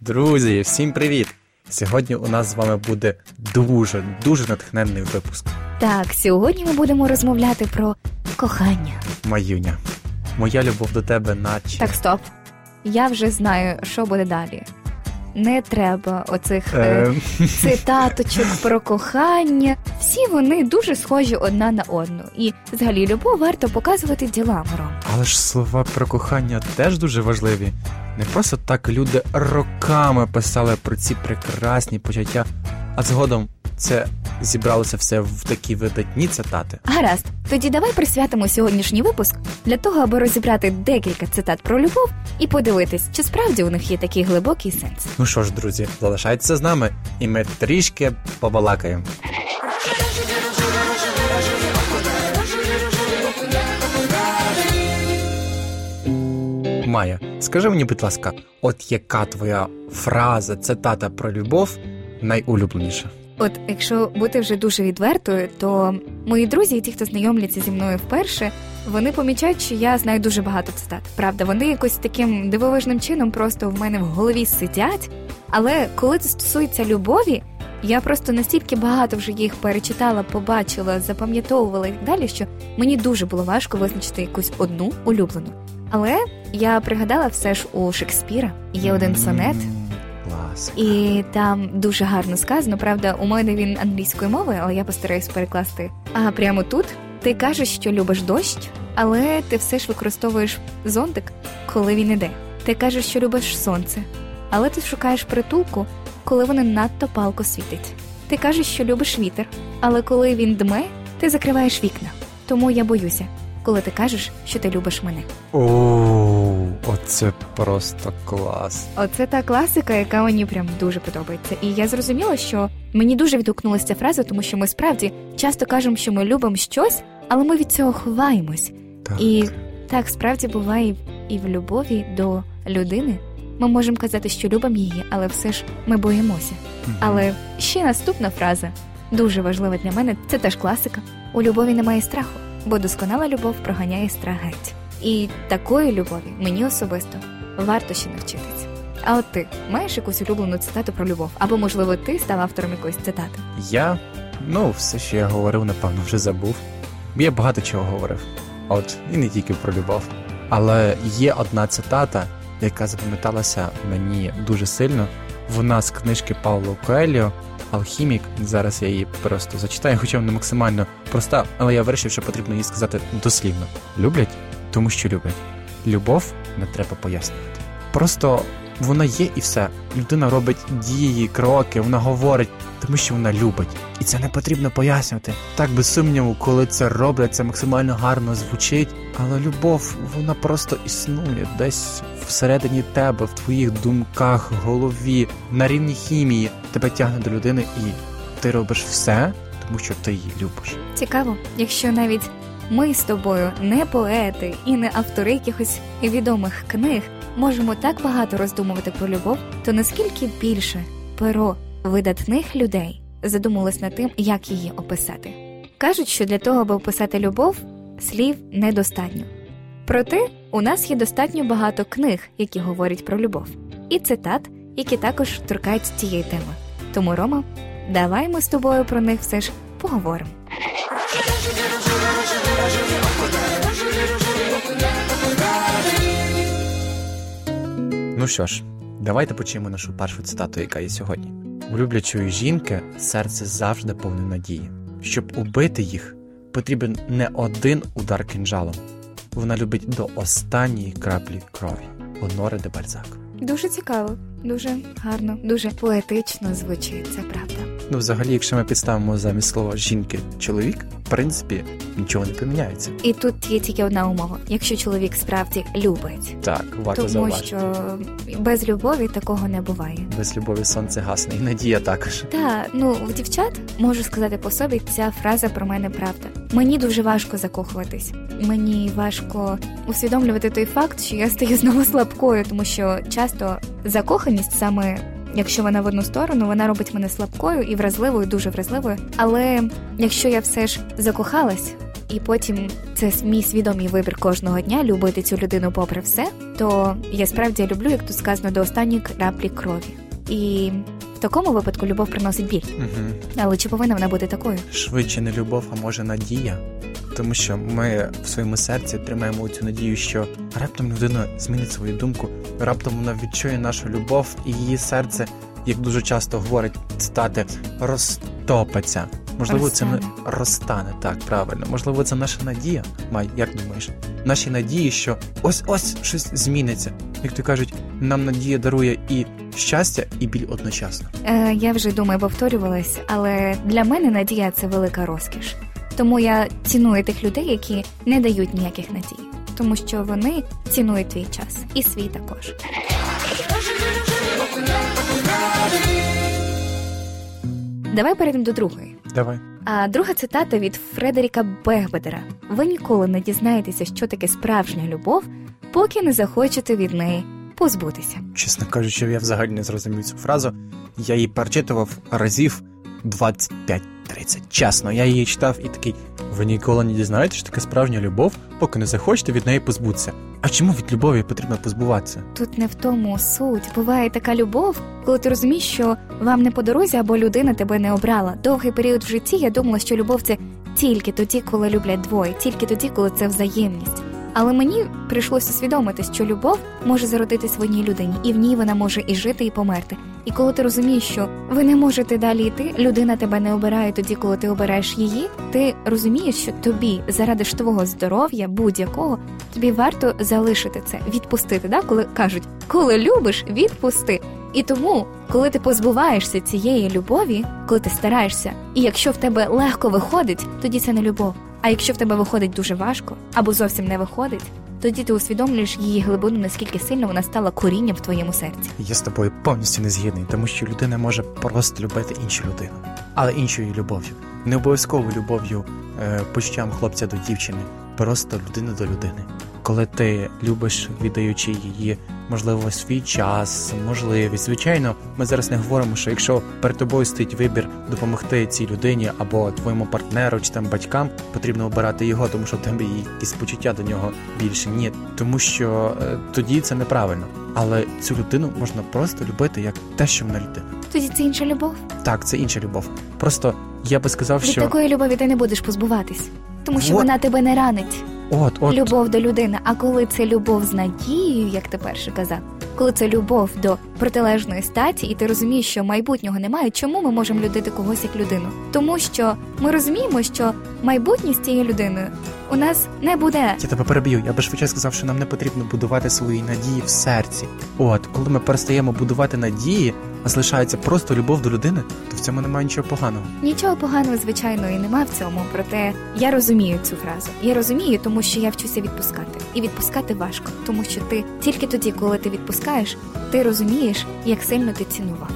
Друзі, всім привіт! Сьогодні у нас з вами буде дуже дуже натхненний випуск. Так, сьогодні ми будемо розмовляти про кохання. Маюня, моя любов до тебе, наче Так, стоп. Я вже знаю, що буде далі. Не треба оцих е, Е, цитаточок про кохання. Всі вони дуже схожі одна на одну. І взагалі любов варто показувати діламером. Але ж слова про кохання теж дуже важливі. Не просто так люди роками писали про ці прекрасні почуття, а згодом це зібралося все в такі видатні цитати. Гаразд, тоді давай присвятимо сьогоднішній випуск для того, аби розібрати декілька цитат про любов і подивитись, чи справді у них є такий глибокий сенс. Ну що ж, друзі, залишайтеся з нами, і ми трішки побалакаємо. Майя, скажи мені, будь ласка, от яка твоя фраза, цитата про любов найулюбленіша? От якщо бути вже дуже відвертою, то мої друзі і ті, хто знайомляться зі мною вперше, вони помічають, що я знаю дуже багато цитат. Правда, вони якось таким дивовижним чином просто в мене в голові сидять. Але коли це стосується любові, я просто настільки багато вже їх перечитала, побачила, запам'ятовувала і так далі, що мені дуже було важко визначити якусь одну улюблену. Але я пригадала все ж у Шекспіра є один сонет, Клас. і там дуже гарно сказано. Правда, у мене він англійською мовою, але я постараюсь перекласти. А прямо тут ти кажеш, що любиш дощ, але ти все ж використовуєш зонтик, коли він іде. Ти кажеш, що любиш сонце, але ти шукаєш притулку, коли воно надто палко світить. Ти кажеш, що любиш вітер, але коли він дме, ти закриваєш вікна. Тому я боюся, коли ти кажеш, що ти любиш мене. О, оце просто клас. Оце та класика, яка мені прям дуже подобається. І я зрозуміла, що мені дуже відгукнулася ця фраза, тому що ми справді часто кажемо, що ми любимо щось, але ми від цього ховаємось. Так. І так справді буває і в любові до людини. Ми можемо казати, що любимо її, але все ж ми боїмося. Мгм. Але ще наступна фраза дуже важлива для мене. Це теж класика. У любові немає страху, бо досконала любов проганяє страх геть. І такої любові мені особисто варто ще навчитись. А от ти маєш якусь улюблену цитату про любов? Або, можливо, ти став автором якоїсь цитати? Я, ну, все, що я говорив, напевно, вже забув. Я багато чого говорив. От, і не тільки про любов. Але є одна цитата, яка запам'яталася мені дуже сильно. Вона з книжки Павло Коельо Алхімік. Зараз я її просто зачитаю, хоча вона максимально проста, але я вирішив, що потрібно її сказати дослівно. Люблять, тому що люблять. Любов не треба пояснювати. Просто вона є і все. Людина робить дії, кроки, вона говорить, тому що вона любить. І це не потрібно пояснювати. Так без сумніву, коли це роблять, це максимально гарно звучить. Але любов, вона просто існує десь всередині тебе, в твоїх думках, голові, на рівні хімії. Тебе тягне до людини, і ти робиш все, тому що ти її любиш. Цікаво, якщо навіть ми з тобою не поети і не автори якихось відомих книг, можемо так багато роздумувати про любов, то наскільки більше перо видатних людей задумалось над тим, як її описати. Кажуть, що для того, аби описати любов, слів недостатньо. Проте у нас є достатньо багато книг, які говорять про любов, і цитат, які також торкаються цієї теми. Тому, Рома, давай ми з тобою про них все ж поговоримо. Ну що ж, давайте почуємо нашу першу цитату, яка є сьогодні. У люблячої жінки серце завжди повне надії. Щоб убити їх, потрібен не один удар кинджалом. Вона любить до останньої краплі крові. Оноре де Бальзак. Дуже цікаво, дуже гарно, дуже поетично звучить, це правда. Ну, взагалі, якщо ми підставимо замість слова жінки чоловік, в принципі, нічого не поміняється. І тут є тільки одна умова: якщо чоловік справді любить, Так, варто тому зауважити. що без любові такого не буває. Без любові сонце гасне, і надія також. Та ну в дівчат можу сказати по собі, ця фраза про мене правда. Мені дуже важко закохуватись. Мені важко усвідомлювати той факт, що я стаю знову слабкою, тому що часто закоханість саме. Якщо вона в одну сторону, вона робить мене слабкою і вразливою, дуже вразливою. Але якщо я все ж закохалась, і потім це мій свідомий вибір кожного дня любити цю людину попри все, то я справді люблю, як тут сказано, до останньої краплі крові. І в такому випадку любов приносить біль. Угу. Але чи повинна вона бути такою? Швидше не любов, а може надія. Тому що ми в своєму серці тримаємо цю надію, що раптом людина змінить свою думку, раптом вона відчує нашу любов, і її серце, як дуже часто говорить цитати, розтопиться. Можливо, це не Розтане. розтане так правильно. Можливо, це наша надія. Май, як думаєш? Наші надії, що ось ось щось зміниться. Як то кажуть, нам надія дарує і щастя, і біль одночасно. Е, я вже думаю, повторювалась, але для мене надія це велика розкіш. Тому я ціную тих людей, які не дають ніяких надій, тому що вони цінують твій час і свій також. Давай перейдемо до другої. Давай. А друга цитата від Фредеріка Бегбедера: Ви ніколи не дізнаєтеся, що таке справжня любов, поки не захочете від неї позбутися. Чесно кажучи, я взагалі не зрозумів цю фразу. Я її перечитував разів 25. 30-часно. Я її читав і такий. Ви ніколи не дізнаєтеся, що таке справжня любов, поки не захочете від неї позбутися. А чому від любові потрібно позбуватися? Тут не в тому суть. Буває така любов, коли ти розумієш, що вам не по дорозі або людина тебе не обрала. Довгий період в житті я думала, що любов це тільки тоді, коли люблять двоє, тільки тоді, коли це взаємність. Але мені прийшлося свідомити, що любов може зародитись в одній людині, і в ній вона може і жити, і померти. І коли ти розумієш, що ви не можете далі йти, людина тебе не обирає тоді, коли ти обираєш її, ти розумієш, що тобі заради ж твого здоров'я будь-якого тобі варто залишити це, відпустити. Да? Коли кажуть, коли любиш, відпусти. І тому, коли ти позбуваєшся цієї любові, коли ти стараєшся, і якщо в тебе легко виходить, тоді це не любов. А якщо в тебе виходить дуже важко або зовсім не виходить, тоді ти усвідомлюєш її глибину, наскільки сильно вона стала корінням в твоєму серці. Я з тобою повністю не згідний, тому що людина може просто любити іншу людину, але іншою любов'ю. Не обов'язково любов'ю е, почуттям хлопця до дівчини, просто людина до людини. Коли ти любиш, віддаючи її, можливо, свій час, можливість. Звичайно, ми зараз не говоримо, що якщо перед тобою стоїть вибір допомогти цій людині або твоєму партнеру чи там батькам, потрібно обирати його, тому що в тебе є якісь почуття до нього більше. Ні, тому що е, тоді це неправильно. Але цю людину можна просто любити як те, що вона людина. Тоді це інша любов. Так, це інша любов. Просто я би сказав, Від що такої любові ти не будеш позбуватись, тому що Вот. вона тебе не ранить. От, от Любов до людини. А коли це любов з надією, як ти перше казав, коли це любов до протилежної статі, і ти розумієш, що майбутнього немає, чому ми можемо людити когось як людину? Тому що ми розуміємо, що майбутнє з цією людиною у нас не буде. Я тебе переб'ю. Я би швидше сказав, що нам не потрібно будувати свої надії в серці. От, коли ми перестаємо будувати надії, а залишається просто любов до людини, то в цьому немає нічого поганого. Нічого поганого, звичайно, і нема в цьому. Проте я розумію цю фразу. Я розумію, тому що я вчуся відпускати. І відпускати важко, тому що ти тільки тоді, коли ти відпускаєш, ти розумієш, як сильно ти цінував.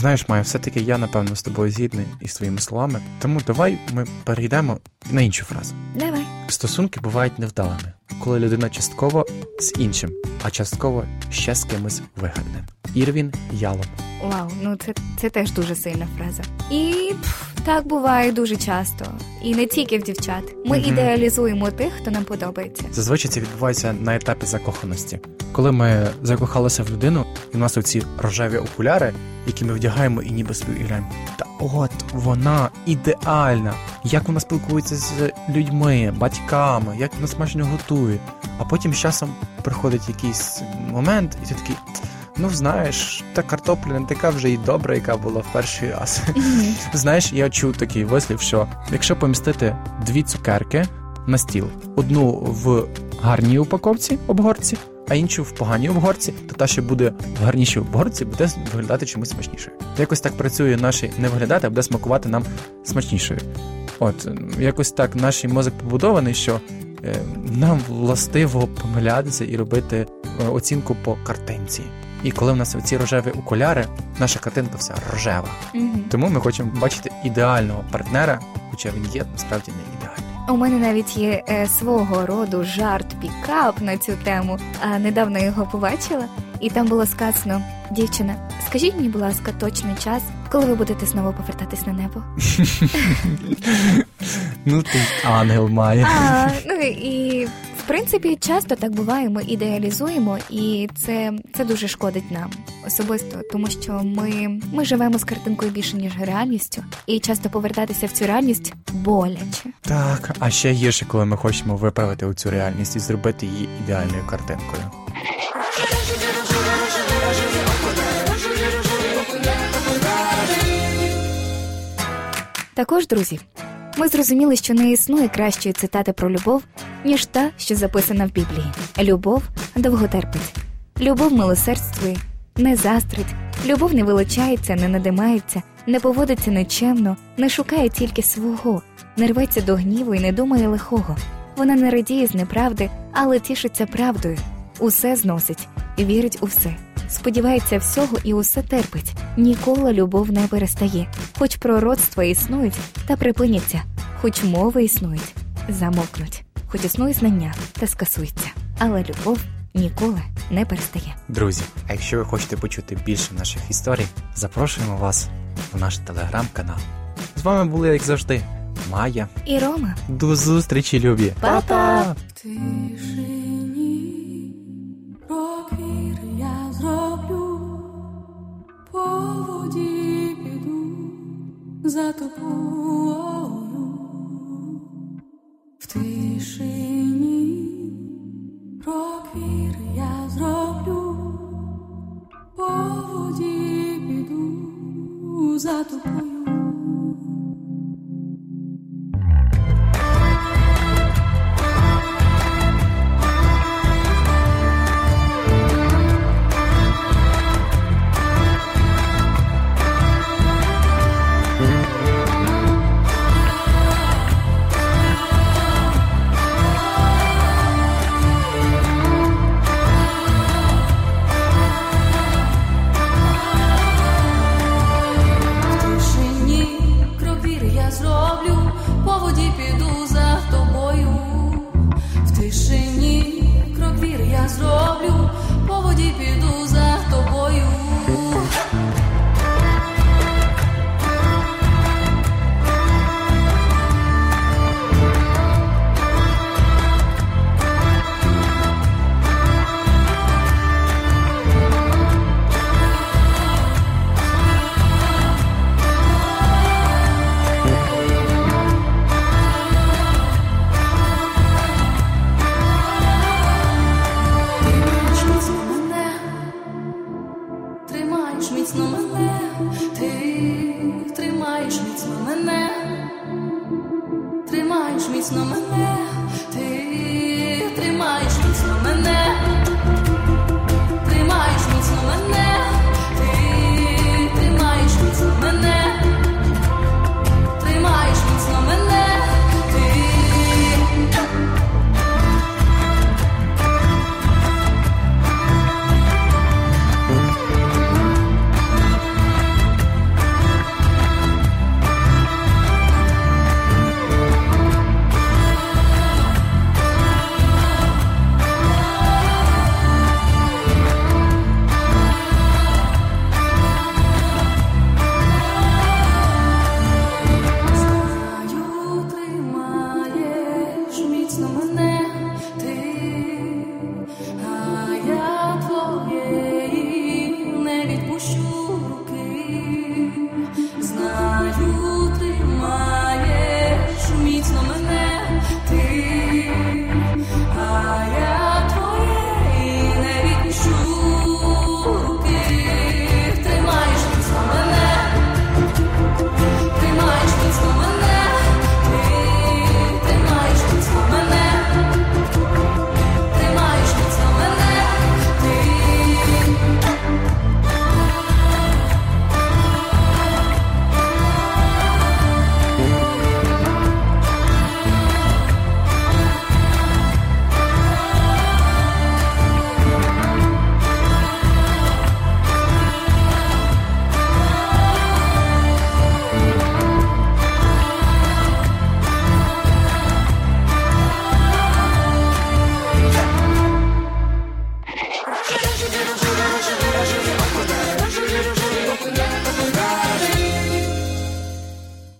Знаєш, Майя, все-таки я напевно з тобою згідний із твоїми словами. Тому давай ми перейдемо на іншу фразу. Давай. Стосунки бувають невдалими, коли людина частково з іншим, а частково ще з кимось вигадним. Ірвін Ялом. Вау, ну це, це теж дуже сильна фраза. І пф, так буває дуже часто. І не тільки в дівчат. Ми Мгм. ідеалізуємо тих, хто нам подобається. Зазвичай це відбувається на етапі закоханості. Коли ми закохалися в людину, і в нас оці рожеві окуляри, які ми вдягаємо і ніби уявляємо. Та от вона ідеальна. Як вона спілкується з людьми, батьками, як вона смачно готує. А потім з часом приходить якийсь момент, і ти такий. Ну, знаєш, та картопля не така вже і добра, яка була в перший раз. Знаєш, я чув такий вислів, що якщо помістити дві цукерки на стіл, одну в гарній упаковці обгорці, а іншу в поганій обгорці, то та, що буде в гарнішій обгорці, буде виглядати чимось смачнішою. Якось так працює наше не виглядати, а буде смакувати нам смачнішою. От якось так наш мозок побудований, що е, нам властиво помилятися і робити е, оцінку по картинці. І коли в нас ці рожеві окуляри, наша картинка вся рожева. Мгм. Тому ми хочемо бачити ідеального партнера, хоча він є насправді не ідеальний. У мене навіть є е, свого роду жарт пікап на цю тему. А недавно його побачила, і там було сказано: дівчина, скажіть мені, будь ласка, точний час, коли ви будете знову повертатись на небо. Ну ти ангел має. А, Ну і в принципі часто так буває. Ми ідеалізуємо, і це це дуже шкодить нам особисто, тому що ми, ми живемо з картинкою більше ніж реальністю, і часто повертатися в цю реальність боляче. Так, а ще гірше, коли ми хочемо виправити цю реальність і зробити її ідеальною картинкою. Також, друзі, ми зрозуміли, що не існує кращої цитати про любов, ніж та, що записана в Біблії. Любов довго терпить, любов милосердствує, не застрить, любов не вилучається, не надимається, не поводиться нечемно, не шукає тільки свого, не рветься до гніву і не думає лихого. Вона не радіє з неправди, але тішиться правдою, усе зносить вірить у все сподівається всього і усе терпить, ніколи любов не перестає, хоч пророцтва існують та припиняться, хоч мови існують, замовкнуть, хоч існує знання та скасується, але любов ніколи не перестає. Друзі, а якщо ви хочете почути більше наших історій, запрошуємо вас в наш телеграм-канал. З вами були, як завжди, Майя і Рома. До зустрічі, любі! Па-па! Тобою в тишині проквір я зроблю, по воді піду за тобою.